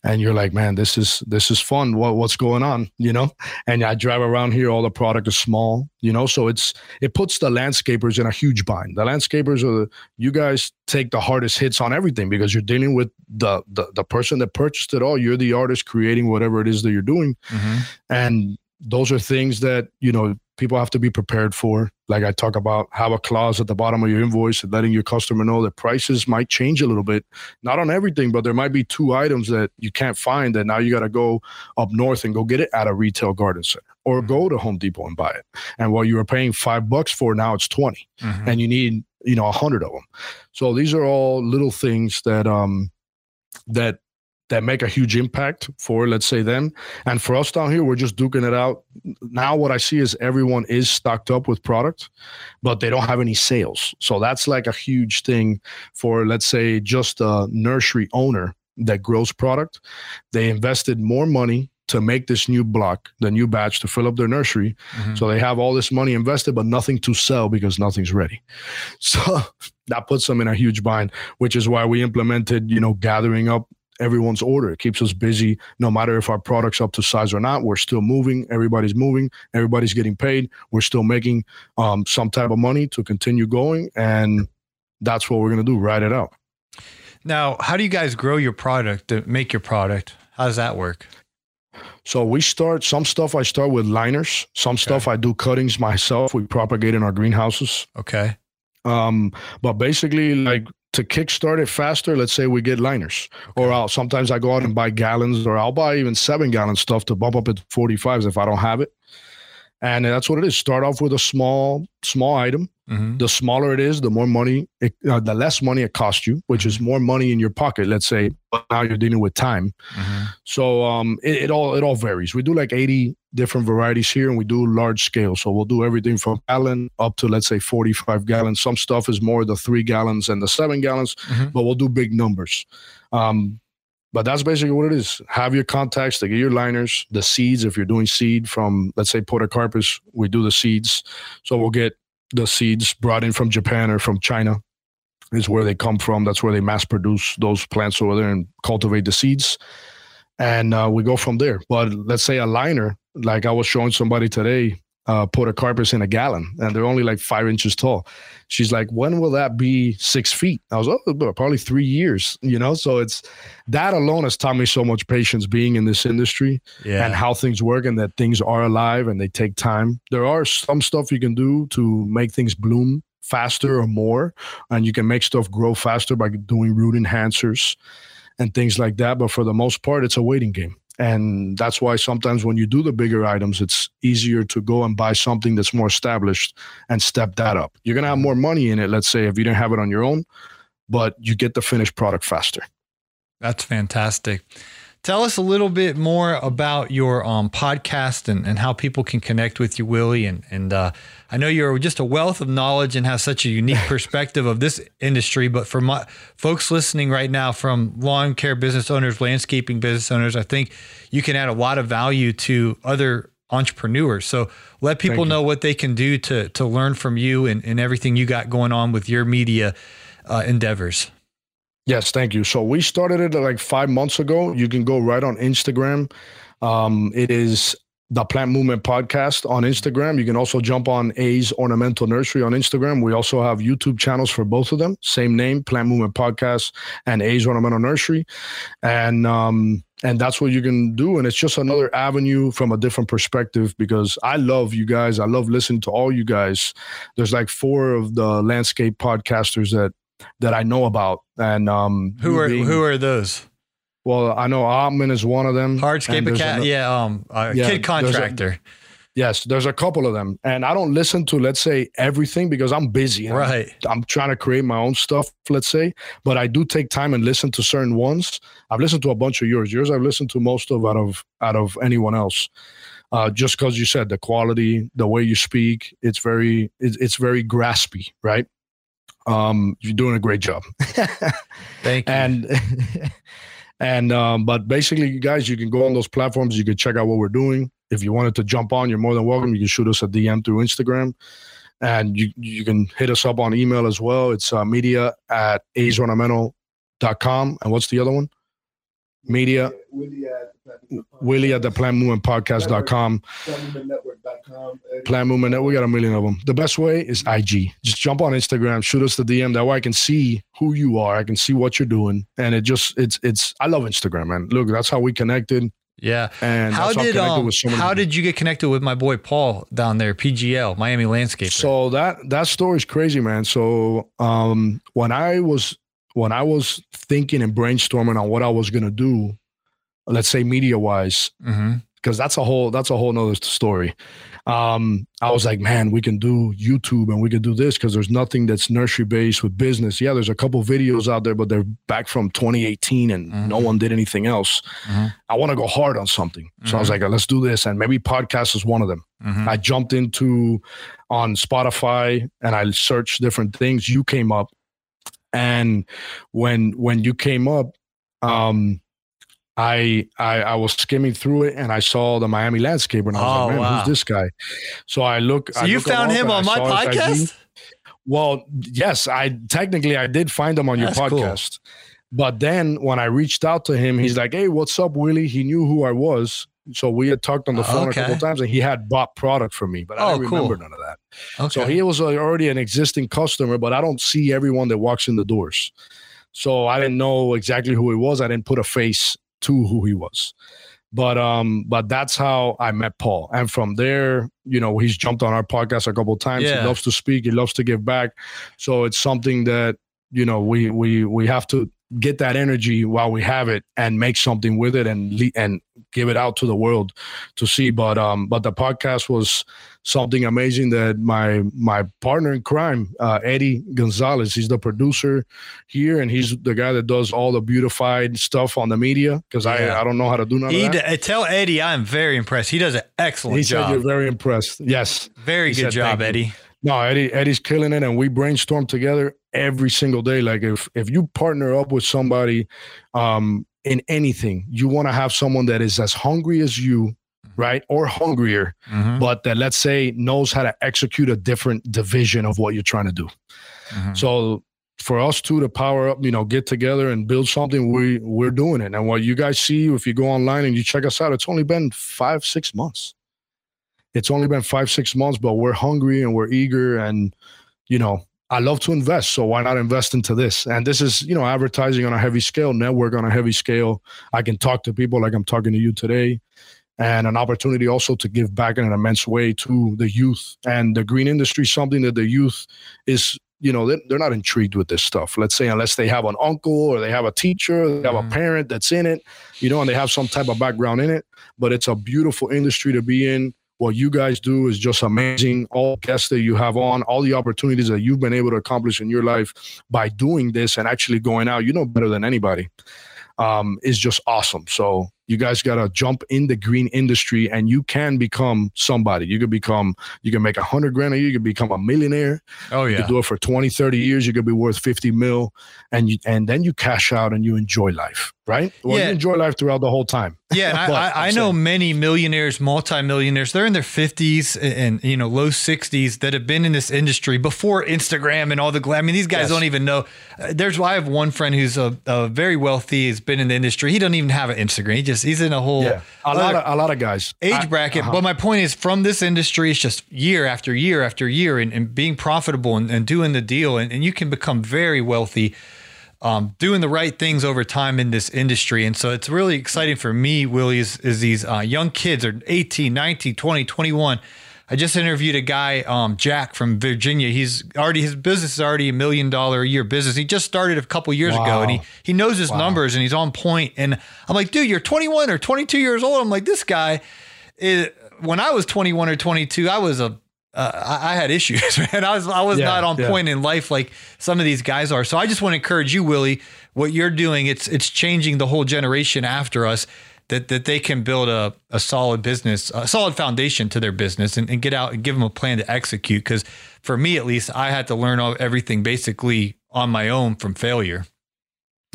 and you're like, man, this is this is fun. What what's going on? You know? And I drive around here, all the product is small, you know. So it's it puts the landscapers in a huge bind. The landscapers are the, you guys take the hardest hits on everything because you're dealing with the the, the person that purchased it all. You're the artist creating whatever it is that you're doing. Mm-hmm. And those are things that, you know, people have to be prepared for. Like I talk about, have a clause at the bottom of your invoice letting your customer know that prices might change a little bit. Not on everything, but there might be two items that you can't find that now you got to go up north and go get it at a retail garden center or mm-hmm. go to Home Depot and buy it. And what you were paying five bucks for, now it's 20 mm-hmm. and you need, you know, a hundred of them. So these are all little things that, um, that that make a huge impact for let's say them and for us down here we're just duking it out now what i see is everyone is stocked up with product but they don't have any sales so that's like a huge thing for let's say just a nursery owner that grows product they invested more money to make this new block, the new batch to fill up their nursery. Mm-hmm. So they have all this money invested, but nothing to sell because nothing's ready. *laughs* So that puts them in a huge bind, which is why we implemented, you know, gathering up everyone's order. It keeps us busy no matter if our product's up to size or not. We're still moving. Everybody's moving. Everybody's getting paid. We're still making um, some type of money to continue going. And that's what we're going to do, ride it out. Now, how do you guys grow your product to make your product? How does that work? So we start some stuff. I start with liners. Some okay. stuff I do cuttings myself. We propagate in our greenhouses. Okay. Um, but basically, like to kickstart it faster, let's say we get liners, or I'll sometimes I go out and buy gallons, or I'll buy even seven gallon stuff to bump up at 45s if I don't have it. And that's what it is. Start off with a small, small item. Mm-hmm. The smaller it is, the more money, it, uh, the less money it costs you, which is mm-hmm. more money in your pocket. Let's say, but now you're dealing with time. Mm-hmm. So um, it, it all it all varies. We do like 80 different varieties here, and we do large scale. So we'll do everything from gallon up to let's say 45 gallons. Some stuff is more the three gallons and the seven gallons, mm-hmm. but we'll do big numbers. Um, but that's basically what it is. Have your contacts to get your liners, the seeds. If you're doing seed from, let's say, podocarpus, we do the seeds. So we'll get the seeds brought in from Japan or from China, is where they come from. That's where they mass produce those plants over there and cultivate the seeds. And uh, we go from there. But let's say a liner, like I was showing somebody today, uh, podocarpus in a gallon, and they're only like five inches tall. She's like, when will that be six feet? I was, oh, probably three years, you know? So it's that alone has taught me so much patience being in this industry yeah. and how things work and that things are alive and they take time. There are some stuff you can do to make things bloom faster or more, and you can make stuff grow faster by doing root enhancers and things like that. But for the most part, it's a waiting game. And that's why sometimes when you do the bigger items, it's easier to go and buy something that's more established and step that up. You're going to have more money in it, let's say, if you didn't have it on your own, but you get the finished product faster. That's fantastic. Tell us a little bit more about your um, podcast and, and how people can connect with you, Willie. And, and uh, I know you're just a wealth of knowledge and have such a unique *laughs* perspective of this industry. But for my folks listening right now, from lawn care business owners, landscaping business owners, I think you can add a lot of value to other entrepreneurs. So let people know what they can do to to learn from you and, and everything you got going on with your media uh, endeavors. Yes, thank you. So we started it like five months ago. You can go right on Instagram. Um, it is the Plant Movement Podcast on Instagram. You can also jump on A's Ornamental Nursery on Instagram. We also have YouTube channels for both of them. Same name, Plant Movement Podcast and A's Ornamental Nursery. And um, and that's what you can do and it's just another avenue from a different perspective because i love you guys i love listening to all you guys there's like four of the landscape podcasters that that i know about and um who are being, who are those well i know Ottman is one of them hardscape cat yeah um yeah, kid contractor Yes, there's a couple of them. And I don't listen to, let's say, everything because I'm busy. Right. I'm, I'm, trying to create my own stuff, let's say. But I do take time and listen to certain ones. I've listened to a bunch of yours. Yours I've listened to most of out of out of anyone else. Uh, just because you said the quality, the way you speak, it's very it's, it's very graspy, right? Um, you're doing a great job. *laughs* Thank you. And *laughs* and um, but basically, you guys, you can go on those platforms. You can check out what we're doing if you wanted to jump on, you're more than welcome. You can shoot us a DM through Instagram. And you, you can hit us up on email as well. It's uh, media at com. And what's the other one? Media. Willie at, the Plant Movement Podcast.com. Plant Movement Network. We got a million of them. The best way is IG. Just jump on Instagram, shoot us the DM. That way I can see who you are. I can see what you're doing. And it just, it's, it's, I love Instagram, man. Look, that's how we connected. Yeah. And how did um, so how did you get connected with my boy Paul down there, PGL, Miami Landscape? So that that story's crazy, man. So um, when I was when I was thinking and brainstorming on what I was gonna do, let's say media wise, because mm-hmm. that's a whole that's a whole nother story um, I was like, man, we can do YouTube and we can do this because there's nothing that's nursery based with business. Yeah, there's a couple videos out there, but they're back from 2018 and mm-hmm. no one did anything else. Mm-hmm. I want to go hard on something. So. I was mm-hmm. like, let's do this. And maybe podcast is one of them. Mm-hmm. I jumped into on Spotify and I searched different things. You came up. And when when you came up, um, I, I I was skimming through it and I saw the Miami landscape and I was oh, like, man, wow. who's this guy? So I look. So I you look found him on my podcast? Well, yes, I technically I did find him on That's your podcast. Cool. But then when I reached out to him, he's like, "Hey, what's up, Willie?" He knew who I was, so we had talked on the phone okay. a couple times, and he had bought product from me, but I oh, didn't remember none of that. Okay. So he was already an existing customer, but I don't see everyone that walks in the doors. So I didn't know exactly who he was. I didn't put a face to who he was. But um, but that's how I met Paul, and from there, you know, he's jumped on our podcast a couple times. Yeah. He loves to speak. He loves to give back. So it's something that you know we we we have to get that energy while we have it and make something with it and and give it out to the world to see. But um but the podcast was something amazing that my my partner in crime uh, eddie gonzalez he's the producer here and he's the guy that does all the beautified stuff on the media because yeah. i i don't know how to do none he, of that. tell eddie i'm very impressed. He does an excellent he job. said you're very impressed. Yes. Very he good said, job eddie. No, Eddie Eddie's killing it, and we brainstorm together every single day. Like if if you partner up with somebody um, in anything, you want to have someone that is as hungry as you, mm-hmm. right, or hungrier, mm-hmm. but that let's say knows how to execute a different division of what you're trying to do. Mm-hmm. So for us two to power up, you know, get together and build something, we we're doing it. And what you guys see, if you go online and you check us out, it's only been five six months it's only been five six months but we're hungry and we're eager and you know i love to invest so why not invest into this? And this is you know advertising on a heavy scale network on a heavy scale. I can talk to people like i'm talking to you today. And an opportunity also to give back in an immense way to the youth. And the green industry something that the youth is you know they're not intrigued with this stuff. Let's say unless they have an uncle or they have a teacher they have mm-hmm. a parent that's in it you know and they have some type of background in it. But it's a beautiful industry to be in what you guys do is just amazing. All guests that you have on, all the opportunities that you've been able to accomplish in your life by doing this and actually going out, you know better than anybody, um, is just awesome. So You guys got to jump in the green industry and you can become somebody. You could become, you can make a hundred grand a year. You can become a millionaire. Oh, You yeah. could do it for 20, 30 years. You could be worth 50 mil and you, and then you cash out and you enjoy life, right? Well, Yeah. you enjoy life throughout the whole time. Yeah, *laughs* But I, I, I know many millionaires, multimillionaires. They're in their fifties and, you know low sixties that have been in this industry before Instagram and all the glam. I mean, these guys Yes. don't even know. There's I have one friend who's a, a very wealthy, has been in the industry. He doesn't even have an Instagram. He just he's in a whole Yeah. A lot of, a lot of guys. age I- bracket. uh-huh. But my point is, from this industry, it's just year after year after year, and, and being profitable and, and doing the deal, and, and you can become very wealthy. Um, doing the right things over time in this industry. And so it's really exciting for me, Willie, is, is these uh, young kids are 18, 19, 20, 21. I just interviewed a guy, um, Jack from Virginia. He's already, his business is already a million dollar a year business. He just started a couple years ago and he, he knows his numbers and he's on point. And I'm like, dude, you're 21 or 22 years old. I'm like, this guy is, when I was 21 or 22, I was a, uh, I, I had issues, *laughs* man. I was, I was Yeah, not on yeah. point in life like some of these guys are. So I just want to encourage you, Willie, what you're doing, it's, it's changing the whole generation after us that, that they can build a, a solid business, a solid foundation to their business and, and get out and give them a plan to execute. Cause for me, at least I had to learn all, everything basically on my own from failure.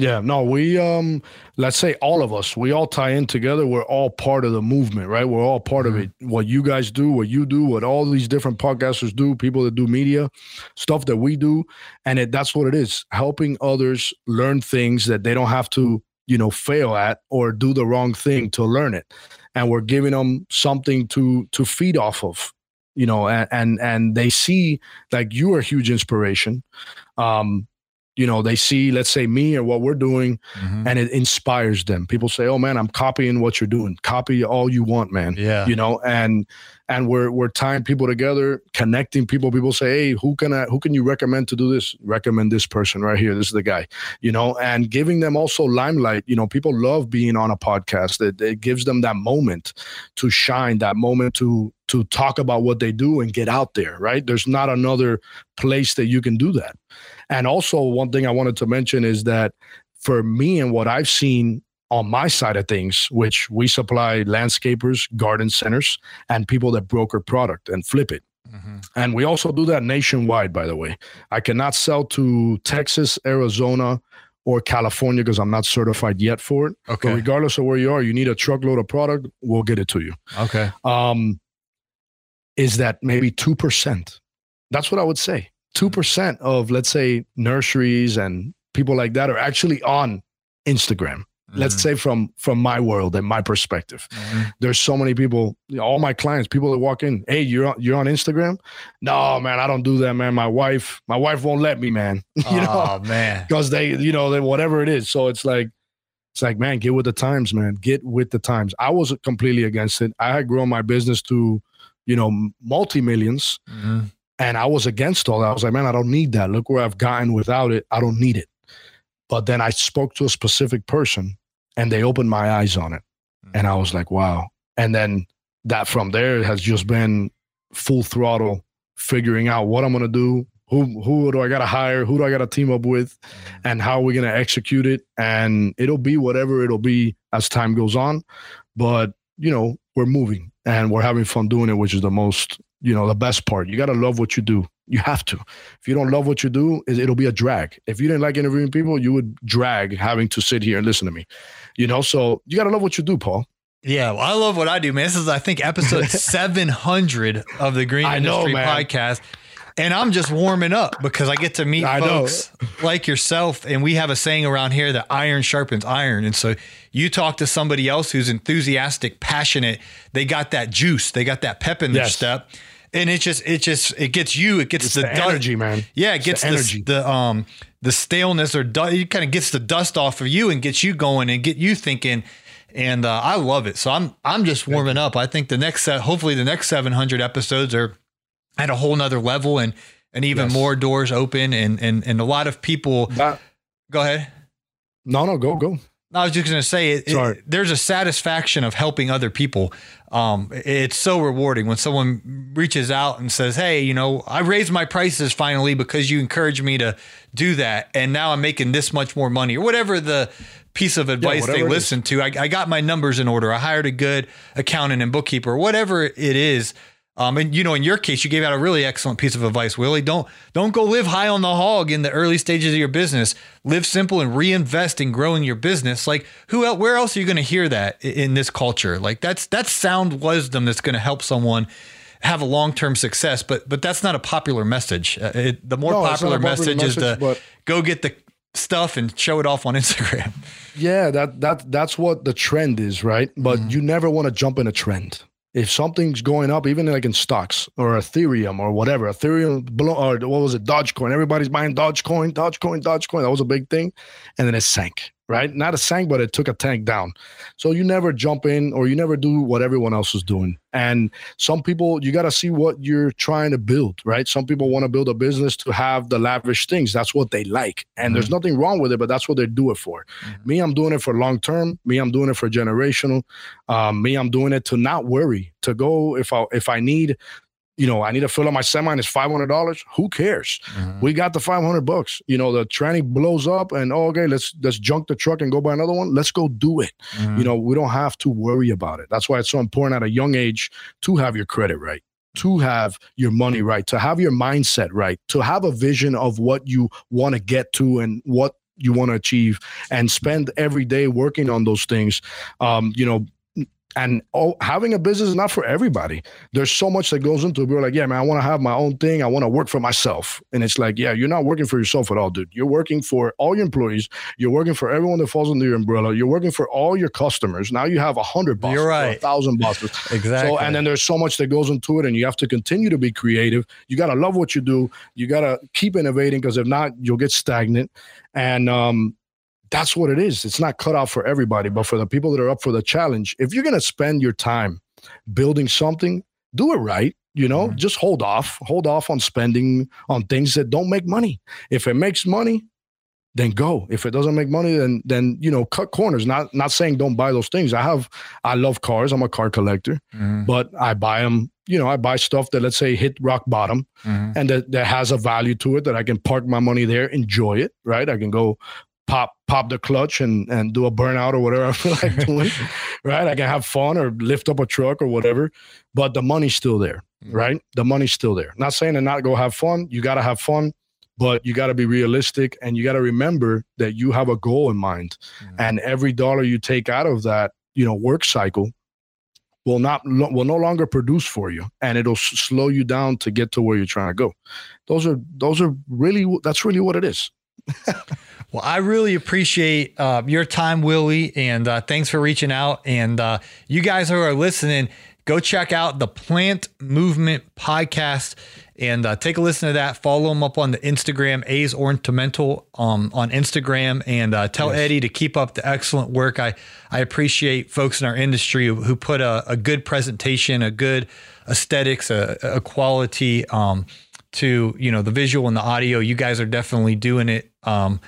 Yeah, no, we um let's say all of us, we all tie in together. We're all part of the movement, right? We're all part of it. What you guys do, what you do, what all these different podcasters do, people that do media, stuff that we do, and it, that's what it is. Helping others learn things that they don't have to, you know, fail at or do the wrong thing to learn it. And we're giving them something to to feed off of. You know, and and, and they see like you are a huge inspiration. Um you know they see let's say me or what we're doing mm-hmm. and it inspires them. People say oh man i'm copying what you're doing. Copy all you want man. Yeah. you know and and we're we're tying people together connecting people. People say hey who can i who can you recommend to do this? Recommend this person right here. This is the guy you know and giving them also limelight. You know people love being on a podcast. It, it gives them that moment to shine that moment to to talk about what they do and get out there right? There's not another place that you can do that. And also, one thing I wanted to mention is that for me and what I've seen on my side of things, which we supply landscapers, garden centers, and people that broker product and flip it. And we also do that nationwide, by the way. I cannot sell to Texas, Arizona, or California because I'm not certified yet for it. Okay. But regardless of where you are, you need a truckload of product, we'll get it to you Okay. um, is that maybe 2%. That's what I would say. 2% of, let's say, nurseries and people like that are actually on Instagram. Let's say from from my world and my perspective. Mhm. There's so many people, all my clients, people that walk in, hey, you're on, you're on Instagram? No, man, I don't do that, man. My wife, my wife won't let me, man. *laughs* you know, oh man. because they, you know, they, whatever it is. So it's like, it's like, man, get with the times, man. Get with the times. I was completely against it. I had grown my business to, you know, multi millions, Mhm. and I was against all that. I was like, man, I don't need that. Look where I've gotten without it. I don't need it. But then I spoke to a specific person, and they opened my eyes on it, hmm. and I was like, wow. And then that from there has just been full throttle, figuring out what I'm gonna do. Who who do I gotta hire? Who do I gotta team up with? Hmm. and how we're going to execute it and it'll be whatever it'll be as time goes on but you know we're moving and we're having fun doing it which is the most you know the best part you got to love what you do you have to if you don't love what you do it- it'll be a drag if you didn't like interviewing people you would drag having to sit here and listen to me you know so you got to love what you do paul Yeah, well, I love what I do, man. This is, I think, episode *laughs* 700 of the Green I know, Industry. Podcast. And I'm just warming up because I get to meet I know. folks like yourself. And we have a saying around here that iron sharpens iron. And so you talk to somebody else who's enthusiastic, passionate. They got that juice, they got that pep in their Yes. step. And it just, it just, it gets you, it gets it's the, the, dust- energy man Yeah, it gets the the, energy the um the staleness or du- it kind of gets the dust off of you and gets you going and get you thinking. And uh, I love it. So I'm I'm just warming up. I think the next set, hopefully the next 700 episodes are at a whole nother level and and even Yes. more doors open and and and a lot of people. That- Go ahead. no no go go I was just going to say, it, it, there's a satisfaction of helping other people. Um, it's so rewarding when someone reaches out and says, "Hey, you know, I raised my prices finally because you encouraged me to do that, and now I'm making this much more money," or whatever the piece of advice yeah, they listen to. I, I got my numbers in order. I hired a good accountant and bookkeeper, whatever it is. Um, and you know, in your case, you gave out a really excellent piece of advice, Willie. Don't don't go live high on the hog in the early stages of your business. Live simple and reinvest in growing your business. Like who else? Where else are you going to hear that in this culture? Like that's that's sound wisdom that's going to help someone have a long term success. But but that's not a popular message. Uh, it, the more no, popular, popular, message, message is to go get the stuff and show it off on *laughs* Instagram. Yeah, that that that's what the trend is, right? But mm-hmm. you never want to jump in a trend if something's going up, even like in stocks or Ethereum or whatever, Ethereum or what was it, Dogecoin? Everybody's buying Dogecoin, Dogecoin, Dogecoin. That was a big thing, and then it sank right? Not a sank, but it took a tank down. So you never jump in or you never do what everyone else is doing. And some people, you got to see what you're trying to build, right? Some people want to build a business to have the lavish things. That's what they like. And mm-hmm. there's nothing wrong with it, but that's what they do it for. Mm-hmm. Me, I'm doing it for long term. Me, I'm doing it for generational. Um, me, I'm doing it to not worry, to go if I if I need you know, I need to fill up my semi and it's five hundred dollars. Who cares? Mm-hmm. We got the five hundred bucks. You know, the tranny blows up and oh, okay, let's let's junk the truck and go buy another one. Let's go do it. Mm-hmm. You know, we don't have to worry about it. That's why it's so important at a young age to have your credit right, to have your money right, to have your mindset right, to have a vision of what you want to get to and what you want to achieve and spend every day working on those things. Um, you know, and oh, having a business is not for everybody. There's so much that goes into it. We're like, yeah, man, I want to have my own thing. I want to work for myself. And it's like, yeah, you're not working for yourself at all, dude. You're working for all your employees. You're working for everyone that falls under your umbrella. You're working for all your customers. Now you have a hundred bosses, you're right. a thousand *laughs* bosses. exactly. So, and then there's so much that goes into it, and you have to continue to be creative. You got to love what you do. You got to keep innovating because if not, you'll get stagnant. And um, that's what it is. It's not cut out for everybody, but for the people that are up for the challenge, if you're going to spend your time building something, do it right. You know, mm-hmm. just hold off, hold off on spending on things that don't make money. If it makes money, then go. If it doesn't make money, then then you know, cut corners. Not not saying don't buy those things. I have, I love cars. I'm a car collector, mm-hmm. but I buy them. You know, I buy stuff that let's say hit rock bottom, mm-hmm. and that that has a value to it that I can park my money there, enjoy it. Right, I can go pop pop the clutch and and do a burnout or whatever I feel like *laughs* doing, right? I can have fun or lift up a truck or whatever, but the money's still there, mm-hmm. right? The money's still there. Not saying to not go have fun. You got to have fun, but you got to be realistic and you got to remember that you have a goal in mind, mm-hmm. and every dollar you take out of that, you know, work cycle will not will no longer produce for you and it'll slow you down to get to where you're trying to go those are those are really that's really what it is *laughs* well, I really appreciate uh, your time, Willie, and uh, thanks for reaching out. And uh, you guys who are listening, go check out the Plant Movement podcast and uh, take a listen to that. Follow them up on the Instagram, A's Ornamental um, on Instagram, and uh, tell yes. Eddie to keep up the excellent work. I I appreciate folks in our industry who, who put a, a, good presentation, a good aesthetics, a, a quality. Um, to you know the visual and the audio. You guys are definitely doing it um,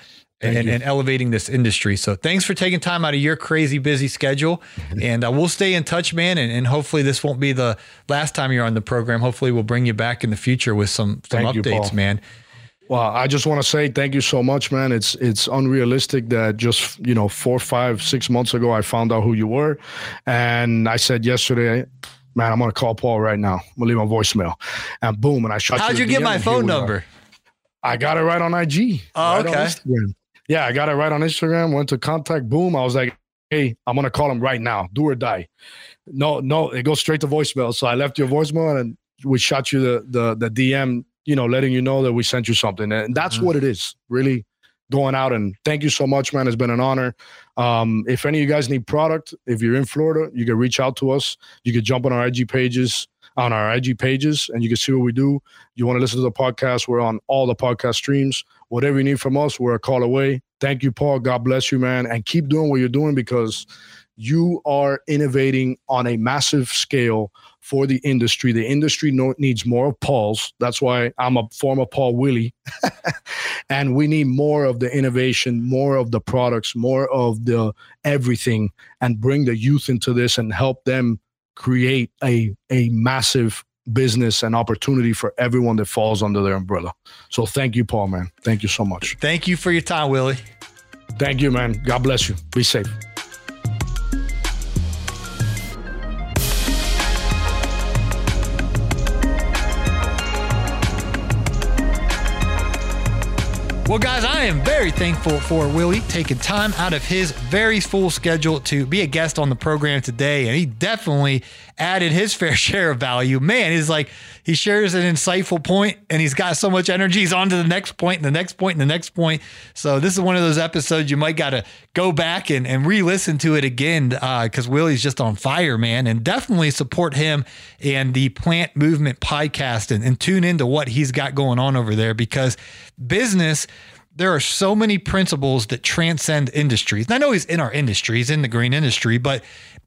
and, and, elevating this industry. So thanks for taking time out of your crazy busy schedule, mm-hmm. and uh, we'll stay in touch, man. And, and, hopefully this won't be the last time you're on the program. Hopefully we'll bring you back in the future with some some thank updates, you, man. Well, I just want to say thank you so much, man. It's it's unrealistic that just you know four, five, six months ago I found out who you were, and I said yesterday man, I'm gonna call Paul right now. I'm gonna leave my voicemail, and boom, and I shot. How'd you, you get my phone number? I got it right on IG. Oh, right okay. Yeah, I got it right on Instagram. Went to contact. Boom. I was like, hey, I'm gonna call him right now. Do or die. No, no, it goes straight to voicemail. So I left your voicemail and we shot you the the the DM. You know, letting you know that we sent you something, and that's mm-hmm. what it is. Really going out and thank you so much, man. It's been an honor. Um, if any of you guys need product, if you're in Florida, you can reach out to us. You can jump on our IG pages, on our IG pages, and you can see what we do. You want to listen to the podcast? We're on all the podcast streams. Whatever you need from us, we're a call away. Thank you, Paul. God bless you, man, and keep doing what you're doing because you are innovating on a massive scale for the industry. The industry needs more of Paul's. That's why I'm a former Paul Willie. *laughs* and we need more of the innovation, more of the products, more of the everything, and bring the youth into this and help them create a, a massive business and opportunity for everyone that falls under their umbrella. So thank you, Paul, man. Thank you so much. Thank you for your time, Willie. Thank you, man. God bless you. Be safe. Well, guys, I am very thankful for Willie taking time out of his very full schedule to be a guest on the program today. And he definitely added his *laughs* fair share of value. Man, he's like, he shares an insightful point and he's got so much energy. He's on to the next point and the next point and the next point. So, this is one of those episodes you might got to go back and, and re listen to it again because uh, Willie's just on fire, man. And definitely support him and the Plant Movement podcast and, and tune into what he's got going on over there because business there are so many principles that transcend industries. And I know he's in our industry, he's in the green industry, but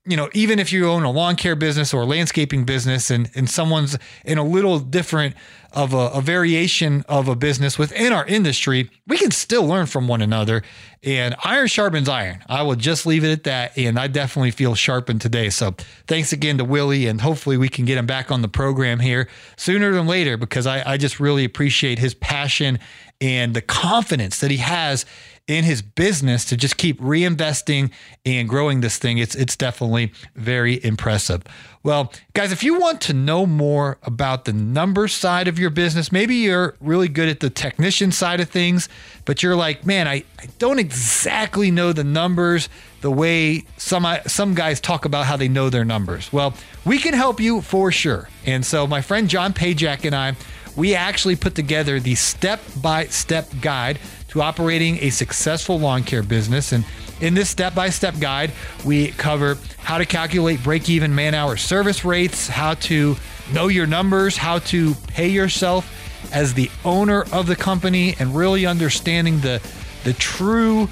you know, even if you own a lawn care business or a landscaping business and, and someone's in a little different of a, a, variation of a business within our industry, we can still learn from one another. And iron sharpens iron. I will just leave it at that. And I definitely feel sharpened today. So thanks again to Willie. And hopefully we can get him back on the program here sooner than later because I, I just really appreciate his passion and the confidence that he has in his business to just keep reinvesting and growing this thing. It's it's definitely very impressive. Well, guys, if you want to know more about the number side of your business, maybe you're really good at the technician side of things, but you're like, man, I, I don't exactly know the numbers the way some some guys talk about how they know their numbers. Well, we can help you for sure. And so my friend John Pajak and I, we actually put together the step-by-step guide to operating a successful lawn care business. And in this step by step guide, we cover how to calculate break even man hour service rates, how to know your numbers, how to pay yourself as the owner of the company, and really understanding the, the true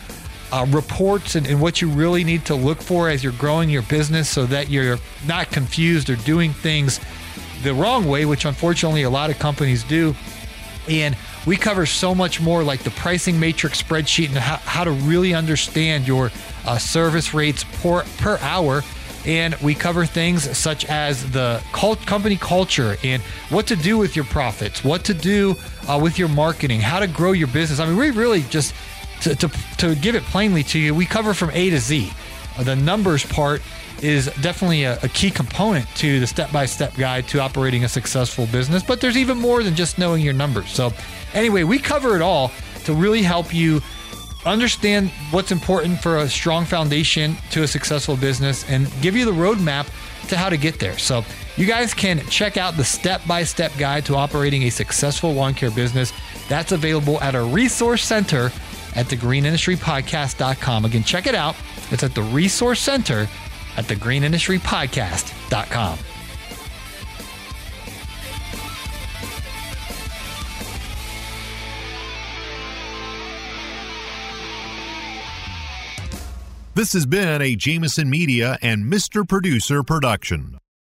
uh, reports and, and what you really need to look for as you're growing your business so that you're not confused or doing things the wrong way, which unfortunately a lot of companies do. And we cover so much more like the pricing matrix spreadsheet and how, how to really understand your uh, service rates per, per hour. And we cover things such as the cult company culture and what to do with your profits, what to do uh, with your marketing, how to grow your business. I mean, we really just, to, to, to give it plainly to you, we cover from A to Z. The numbers part is definitely a, a key component to the step by step guide to operating a successful business. But there's even more than just knowing your numbers. So, anyway, we cover it all to really help you understand what's important for a strong foundation to a successful business and give you the roadmap to how to get there. So, you guys can check out the step by step guide to operating a successful lawn care business. That's available at our resource center at thegreenindustrypodcast.com. Again, check it out. It's at the resource center at thegreenindustrypodcast.com. This has been a Jamison Media and Mr. Producer production.